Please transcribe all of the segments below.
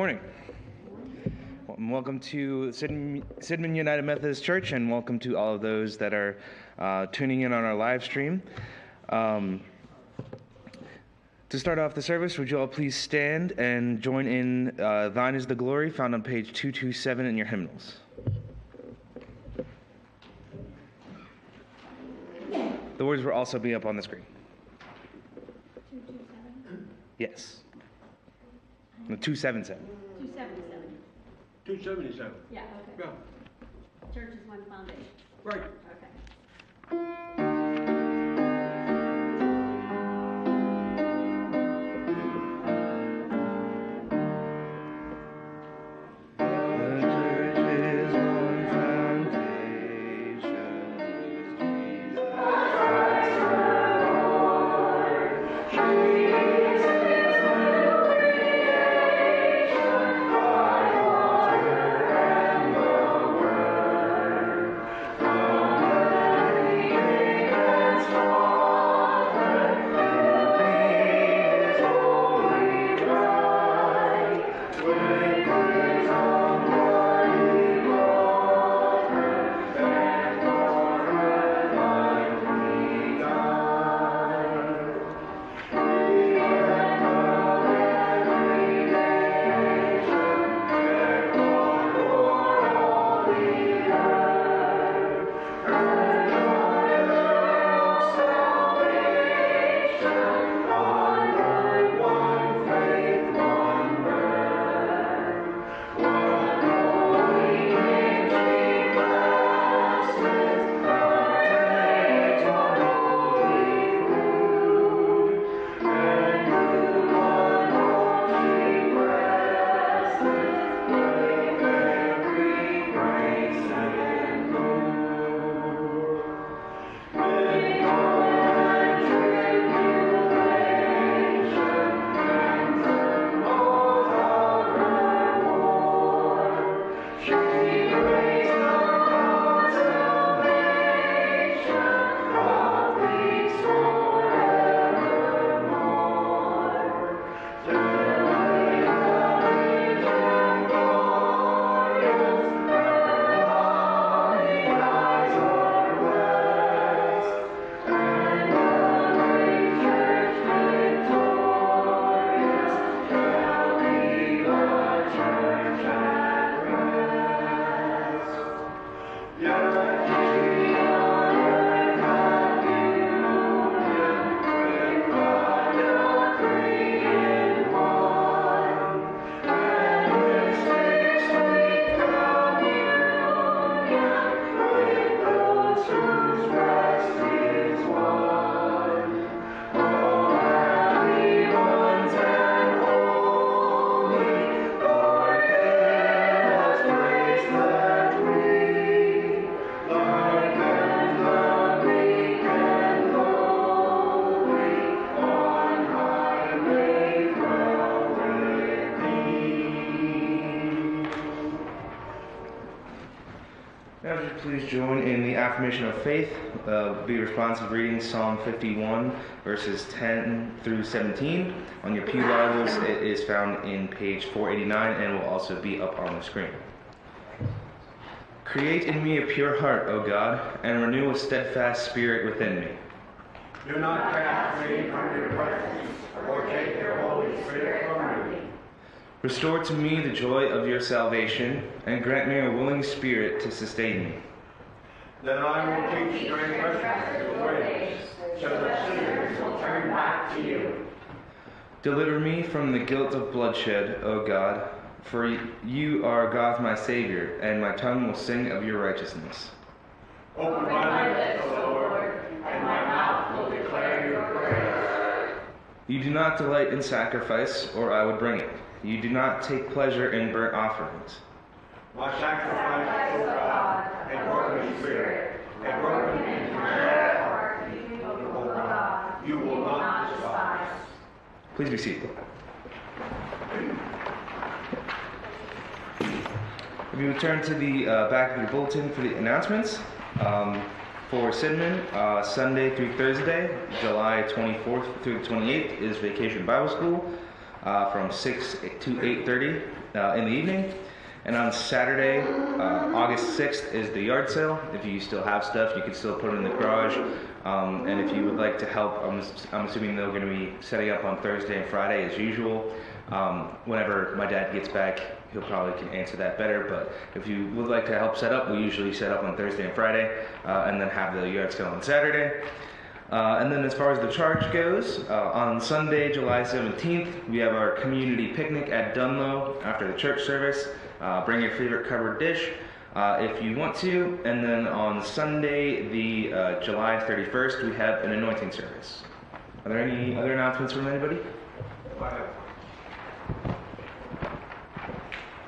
Good morning. Welcome to Sidman Sidman United Methodist Church, and welcome to all of those that are uh, tuning in on our live stream. Um, to start off the service, would you all please stand and join in uh, Thine is the Glory, found on page 227 in your hymnals. The words will also be up on the screen. Yes. No, 277. 277. 277. Yeah, Yeah, okay. Church is one foundation. right. Okay. Join in the affirmation of faith? Uh, be responsive reading Psalm 51, verses 10 through 17. On your Pew Bibles, it is found in page 489 and will also be up on the screen. Create in me a pure heart, O God, and renew a steadfast spirit within me. Do not cast me from your presence, or take your Holy Spirit from me. Restore to me the joy of your salvation, and grant me a willing spirit to sustain me. Then I will teach transgressors your ways, so that sinners will turn back to you. Deliver me from the guilt of bloodshed, O God, for you are God my Savior, and my tongue will sing of your righteousness. Open my lips, O Lord, and my mouth will declare your praise. You do not delight in sacrifice, or I would bring it. You do not take pleasure in burnt offerings. My sacrifice, O God, a broken spirit, a broken and contrite heart, O God, you will not despise. Please be seated. If you would turn to the uh, back of your bulletin for the announcements, um, for Sidman, uh, Sunday through Thursday, July 24th through the 28th, is Vacation Bible School. uh, from 6 to 8:30 uh, in the evening. And on Saturday, uh, August 6th, is the yard sale. If you still have stuff, you can still put it in the garage. Um, and if you would like to help, I'm, I'm assuming they're going to be setting up on Thursday and Friday as usual. Um, whenever my dad gets back, he'll probably can answer that better. But if you would like to help set up, we usually set up on Thursday and Friday, uh, and then have the yard sale on Saturday. Uh, and then as far as the charge goes, uh, on Sunday, July 17th, we have our community picnic at Dunlo after the church service. Uh, bring your favorite covered dish uh, if you want to. And then on Sunday, the uh, July 31st, we have an anointing service. Are there any other announcements from anybody?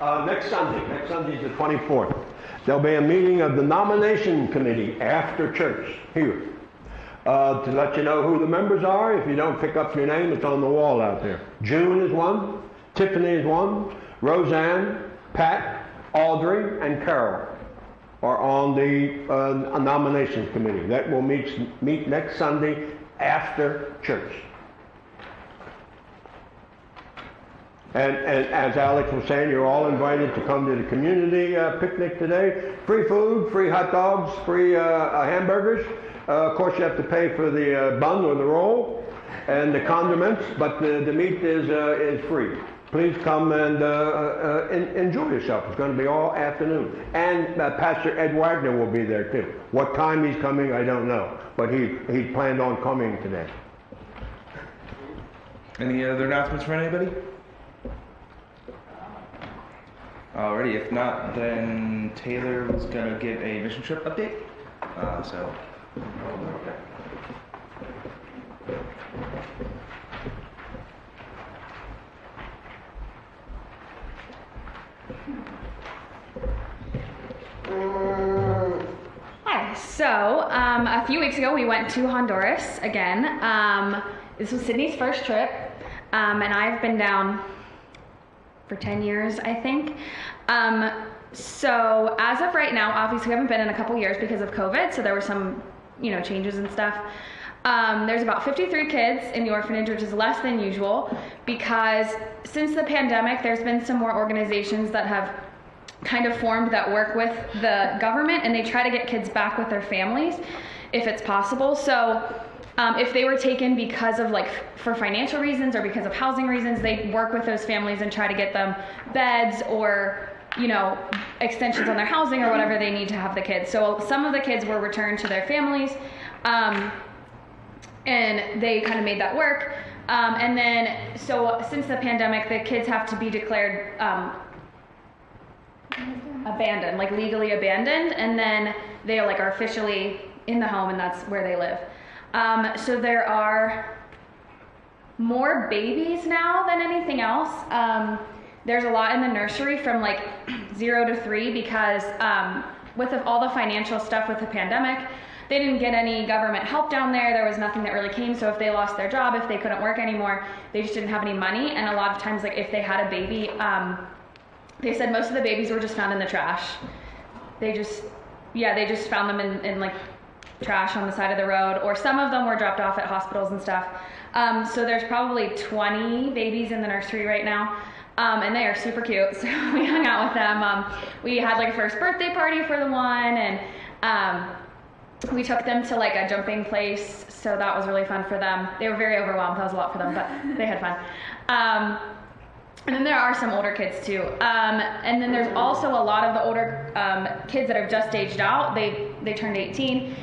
Uh, next Sunday, next Sunday is the 24th. There'll be a meeting of the nomination committee after church here. Uh, to let you know who the members are, if you don't pick up your name, it's on the wall out there. June is one, Tiffany is one, Roseanne, Pat, Audrey, and Carol are on the uh, nominations committee. That will meet, meet next Sunday after church. And, and as Alex was saying, you're all invited to come to the community uh, picnic today. Free food, free hot dogs, free uh, hamburgers. Uh, of course, you have to pay for the uh, bun or the roll and the condiments, but the, the meat is, uh, is free. Please come and en- enjoy yourself. It's going to be all afternoon. And Pastor Ed Wagner will be there too. What time he's coming, I don't know, but he, he planned on coming today. Any other announcements from anybody? Alrighty, if not, then Taylor was gonna give a mission trip update. Uh, so. Hi. So, um, a few weeks ago, we went to Honduras again. Um, this was Sydney's first trip, um, and I've been down for 10 years, I think. Um, so, as of right now, obviously, we haven't been in a couple years because of COVID, so there were some, you know, changes and stuff. Um, there's about 53 kids in the orphanage, which is less than usual because since the pandemic, there's been some more organizations that have kind of formed that work with the government and they try to get kids back with their families if it's possible. So um, if they were taken because of like for financial reasons or because of housing reasons, they work with those families and try to get them beds or you know extensions on their housing or whatever they need to have the kids. So some of the kids were returned to their families. Um, and they kind of made that work. Um, and then, so since the pandemic, the kids have to be declared um, abandoned, like legally abandoned, and then they like are officially in the home, and that's where they live. Um, so there are more babies now than anything else. Um, there's a lot in the nursery from like zero to three because um, with all the financial stuff with the pandemic, they didn't get any government help down there. There was nothing that really came. So if they lost their job, if they couldn't work anymore, they just didn't have any money. And a lot of times, like if they had a baby, um, they said most of the babies were just found in the trash. They just, yeah, they just found them in, in like trash on the side of the road, or some of them were dropped off at hospitals and stuff. Um, so there's probably 20 babies in the nursery right now. Um, and they are super cute. So we hung out with them. Um, we had like a first birthday party for the one, and um, we took them to like a jumping place. So that was really fun for them. They were very overwhelmed. That was a lot for them, but they had fun. Um, and then there are some older kids too. Um, and then there's also a lot of the older um, kids that have just aged out. They they turned 18.